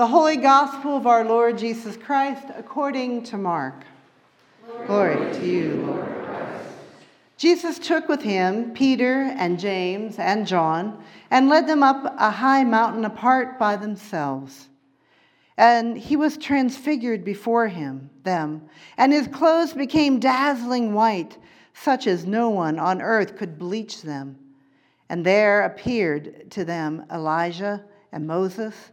The Holy Gospel of our Lord Jesus Christ according to Mark. Glory, Glory to you, Lord Christ. Jesus took with him Peter and James and John and led them up a high mountain apart by themselves. And he was transfigured before him, them, and his clothes became dazzling white, such as no one on earth could bleach them. And there appeared to them Elijah and Moses,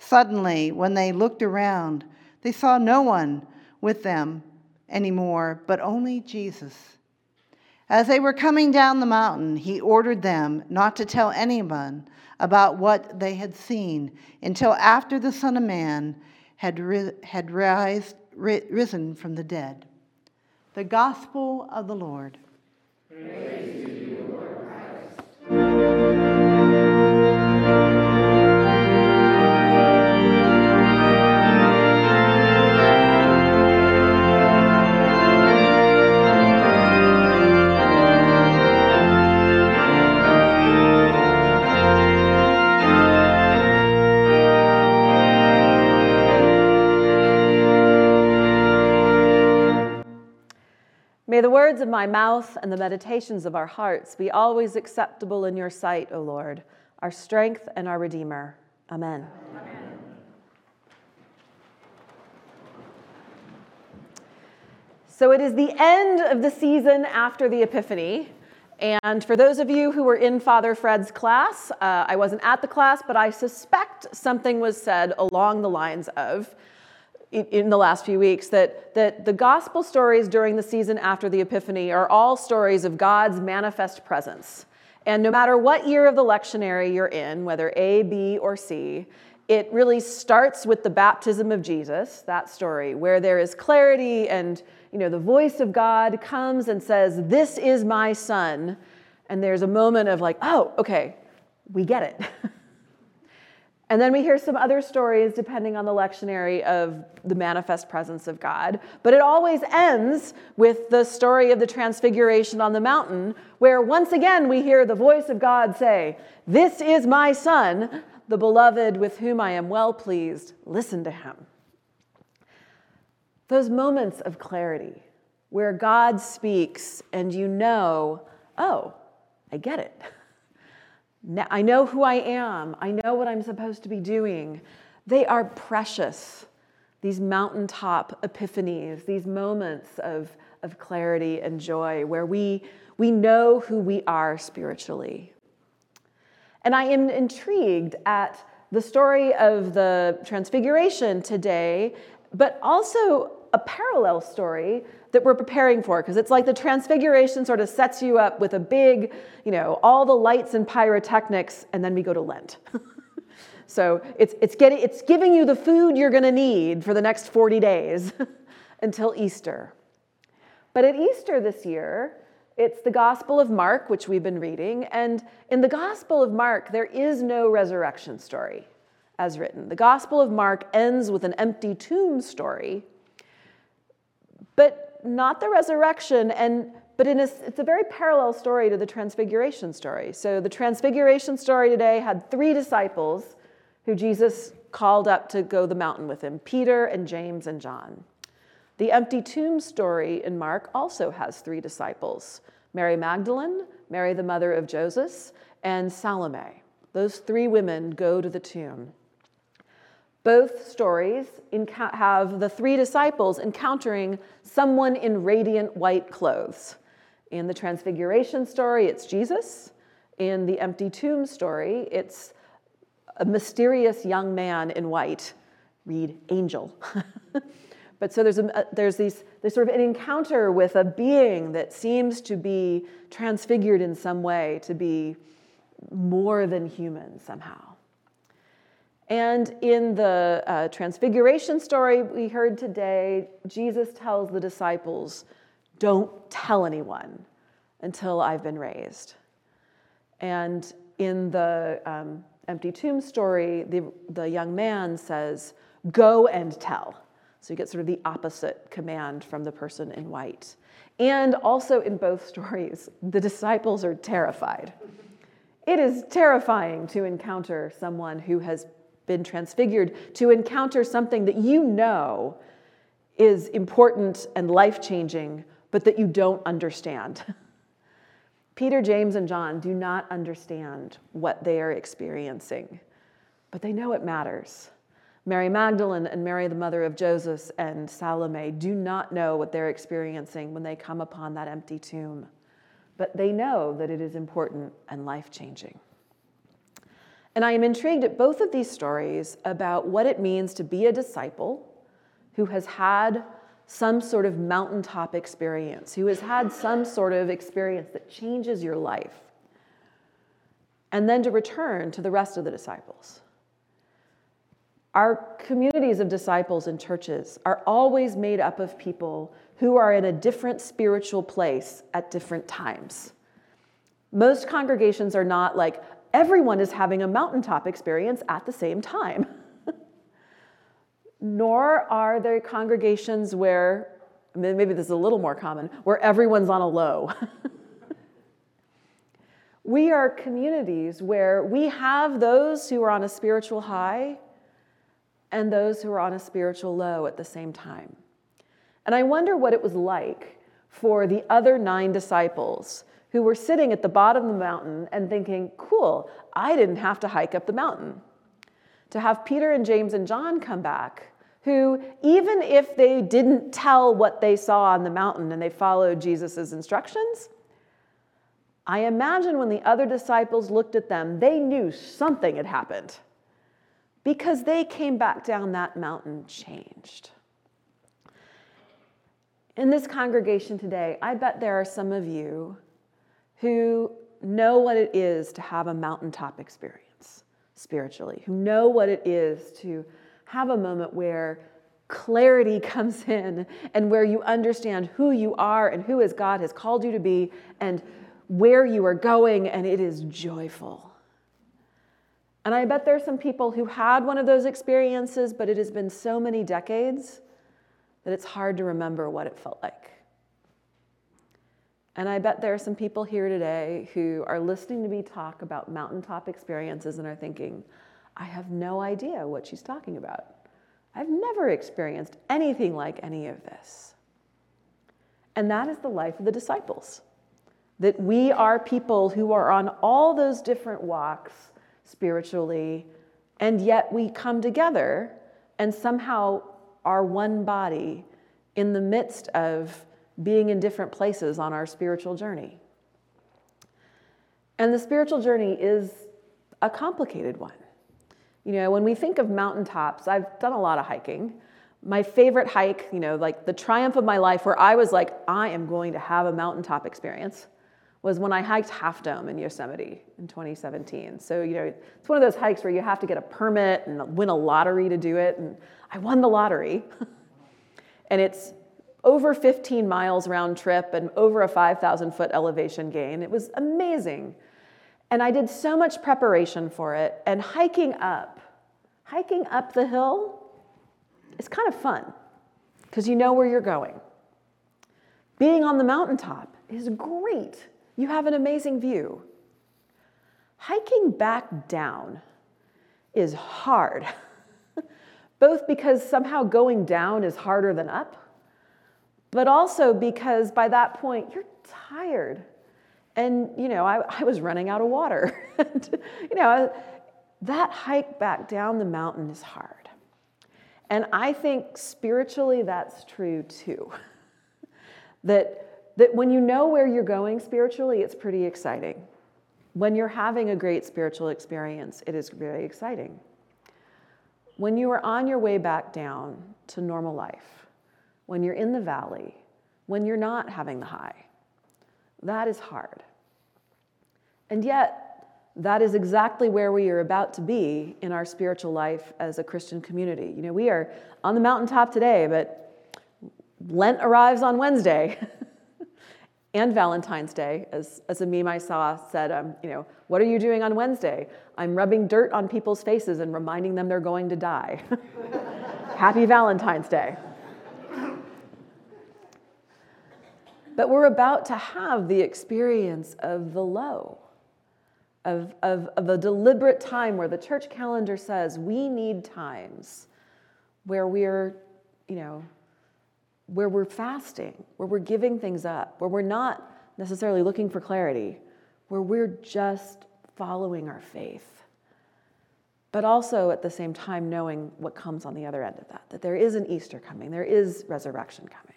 Suddenly, when they looked around, they saw no one with them anymore, but only Jesus. As they were coming down the mountain, he ordered them not to tell anyone about what they had seen until after the Son of Man had, ri- had rise, ri- risen from the dead. The Gospel of the Lord. Praise words of my mouth and the meditations of our hearts be always acceptable in your sight, O Lord, our strength and our Redeemer. Amen. Amen. So it is the end of the season after the Epiphany. And for those of you who were in Father Fred's class, uh, I wasn't at the class, but I suspect something was said along the lines of in the last few weeks that, that the gospel stories during the season after the Epiphany are all stories of God's manifest presence. And no matter what year of the lectionary you're in, whether A, B, or C, it really starts with the baptism of Jesus, that story, where there is clarity and you know the voice of God comes and says, This is my son. And there's a moment of like, oh, okay, we get it. And then we hear some other stories, depending on the lectionary, of the manifest presence of God. But it always ends with the story of the transfiguration on the mountain, where once again we hear the voice of God say, This is my son, the beloved with whom I am well pleased. Listen to him. Those moments of clarity where God speaks and you know, oh, I get it. I know who I am. I know what I'm supposed to be doing. They are precious, these mountaintop epiphanies, these moments of, of clarity and joy where we, we know who we are spiritually. And I am intrigued at the story of the Transfiguration today, but also a parallel story that we're preparing for because it's like the transfiguration sort of sets you up with a big, you know, all the lights and pyrotechnics, and then we go to Lent. so it's, it's, getting, it's giving you the food you're going to need for the next 40 days until Easter. But at Easter this year, it's the Gospel of Mark, which we've been reading, and in the Gospel of Mark, there is no resurrection story as written. The Gospel of Mark ends with an empty tomb story. But not the resurrection, and but a, it's a very parallel story to the transfiguration story. So the transfiguration story today had three disciples who Jesus called up to go the mountain with him Peter and James and John. The empty tomb story in Mark also has three disciples Mary Magdalene, Mary the mother of Joseph, and Salome. Those three women go to the tomb. Both stories have the three disciples encountering someone in radiant white clothes. In the Transfiguration story, it's Jesus. In the empty tomb story, it's a mysterious young man in white. Read angel. but so there's, a, uh, there's these, there's sort of an encounter with a being that seems to be transfigured in some way, to be more than human somehow. And in the uh, transfiguration story we heard today, Jesus tells the disciples, Don't tell anyone until I've been raised. And in the um, empty tomb story, the, the young man says, Go and tell. So you get sort of the opposite command from the person in white. And also in both stories, the disciples are terrified. It is terrifying to encounter someone who has been transfigured, to encounter something that you know is important and life changing, but that you don't understand. Peter, James, and John do not understand what they are experiencing, but they know it matters. Mary Magdalene and Mary, the mother of Joseph, and Salome do not know what they're experiencing when they come upon that empty tomb, but they know that it is important and life changing. And I am intrigued at both of these stories about what it means to be a disciple who has had some sort of mountaintop experience, who has had some sort of experience that changes your life, and then to return to the rest of the disciples. Our communities of disciples and churches are always made up of people who are in a different spiritual place at different times. Most congregations are not like, everyone is having a mountaintop experience at the same time. Nor are there congregations where, maybe this is a little more common, where everyone's on a low. we are communities where we have those who are on a spiritual high and those who are on a spiritual low at the same time. And I wonder what it was like for the other nine disciples who were sitting at the bottom of the mountain and thinking, cool, I didn't have to hike up the mountain. To have Peter and James and John come back, who, even if they didn't tell what they saw on the mountain and they followed Jesus' instructions, I imagine when the other disciples looked at them, they knew something had happened because they came back down that mountain changed. In this congregation today, I bet there are some of you who know what it is to have a mountaintop experience spiritually, who know what it is to have a moment where clarity comes in and where you understand who you are and who as God has called you to be and where you are going and it is joyful. And I bet there's some people who had one of those experiences, but it has been so many decades that it's hard to remember what it felt like. And I bet there are some people here today who are listening to me talk about mountaintop experiences and are thinking, I have no idea what she's talking about. I've never experienced anything like any of this. And that is the life of the disciples. That we are people who are on all those different walks spiritually, and yet we come together and somehow are one body in the midst of being in different places on our spiritual journey. And the spiritual journey is a complicated one. You know, when we think of mountaintops, I've done a lot of hiking. My favorite hike, you know, like the triumph of my life where I was like, I am going to have a mountaintop experience, was when I hiked Half Dome in Yosemite in 2017. So, you know, it's one of those hikes where you have to get a permit and win a lottery to do it. And I won the lottery. and it's over 15 miles round trip and over a 5,000 foot elevation gain. It was amazing. And I did so much preparation for it. And hiking up, hiking up the hill is kind of fun because you know where you're going. Being on the mountaintop is great. You have an amazing view. Hiking back down is hard, both because somehow going down is harder than up but also because by that point you're tired. And, you know, I, I was running out of water. and, you know, that hike back down the mountain is hard. And I think spiritually that's true too. that, that when you know where you're going spiritually, it's pretty exciting. When you're having a great spiritual experience, it is very exciting. When you are on your way back down to normal life, when you're in the valley, when you're not having the high. That is hard. And yet, that is exactly where we are about to be in our spiritual life as a Christian community. You know, we are on the mountaintop today, but Lent arrives on Wednesday. and Valentine's Day, as, as a meme I saw said, um, you know, what are you doing on Wednesday? I'm rubbing dirt on people's faces and reminding them they're going to die. Happy Valentine's Day. But we're about to have the experience of the low, of, of, of a deliberate time where the church calendar says we need times where we're, you know, where we're fasting, where we're giving things up, where we're not necessarily looking for clarity, where we're just following our faith. But also at the same time, knowing what comes on the other end of that, that there is an Easter coming, there is resurrection coming.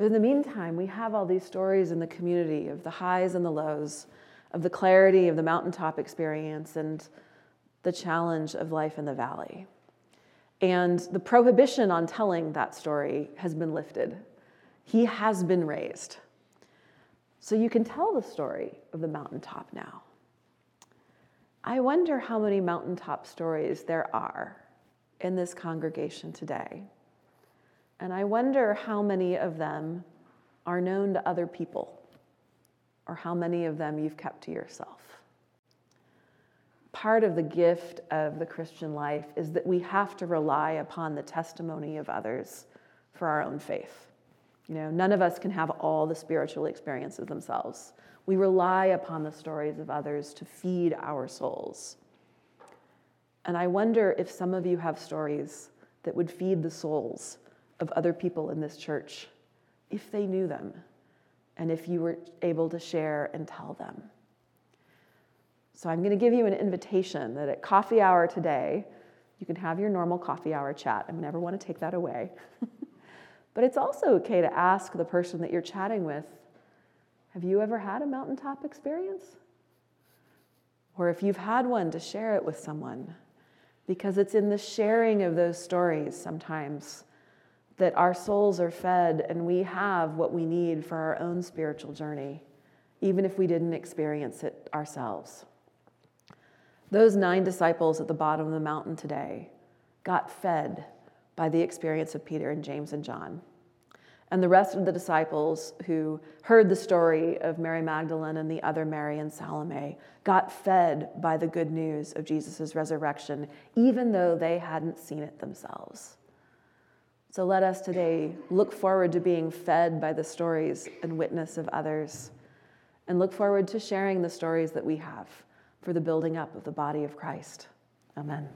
But in the meantime, we have all these stories in the community of the highs and the lows, of the clarity of the mountaintop experience and the challenge of life in the valley. And the prohibition on telling that story has been lifted. He has been raised. So you can tell the story of the mountaintop now. I wonder how many mountaintop stories there are in this congregation today. And I wonder how many of them are known to other people, or how many of them you've kept to yourself part of the gift of the Christian life is that we have to rely upon the testimony of others for our own faith. You know, none of us can have all the spiritual experiences themselves. We rely upon the stories of others to feed our souls. And I wonder if some of you have stories that would feed the souls of other people in this church if they knew them and if you were able to share and tell them. So I'm going to give you an invitation that at coffee hour today, you can have your normal coffee hour chat. I never want to take that away. but it's also okay to ask the person that you're chatting with Have you ever had a mountaintop experience? Or if you've had one, to share it with someone. Because it's in the sharing of those stories sometimes that our souls are fed and we have what we need for our own spiritual journey, even if we didn't experience it ourselves. Those nine disciples at the bottom of the mountain today got fed by the experience of Peter and James and John. And the rest of the disciples who heard the story of Mary Magdalene and the other Mary and Salome got fed by the good news of Jesus' resurrection, even though they hadn't seen it themselves. So let us today look forward to being fed by the stories and witness of others, and look forward to sharing the stories that we have for the building up of the body of Christ. Amen.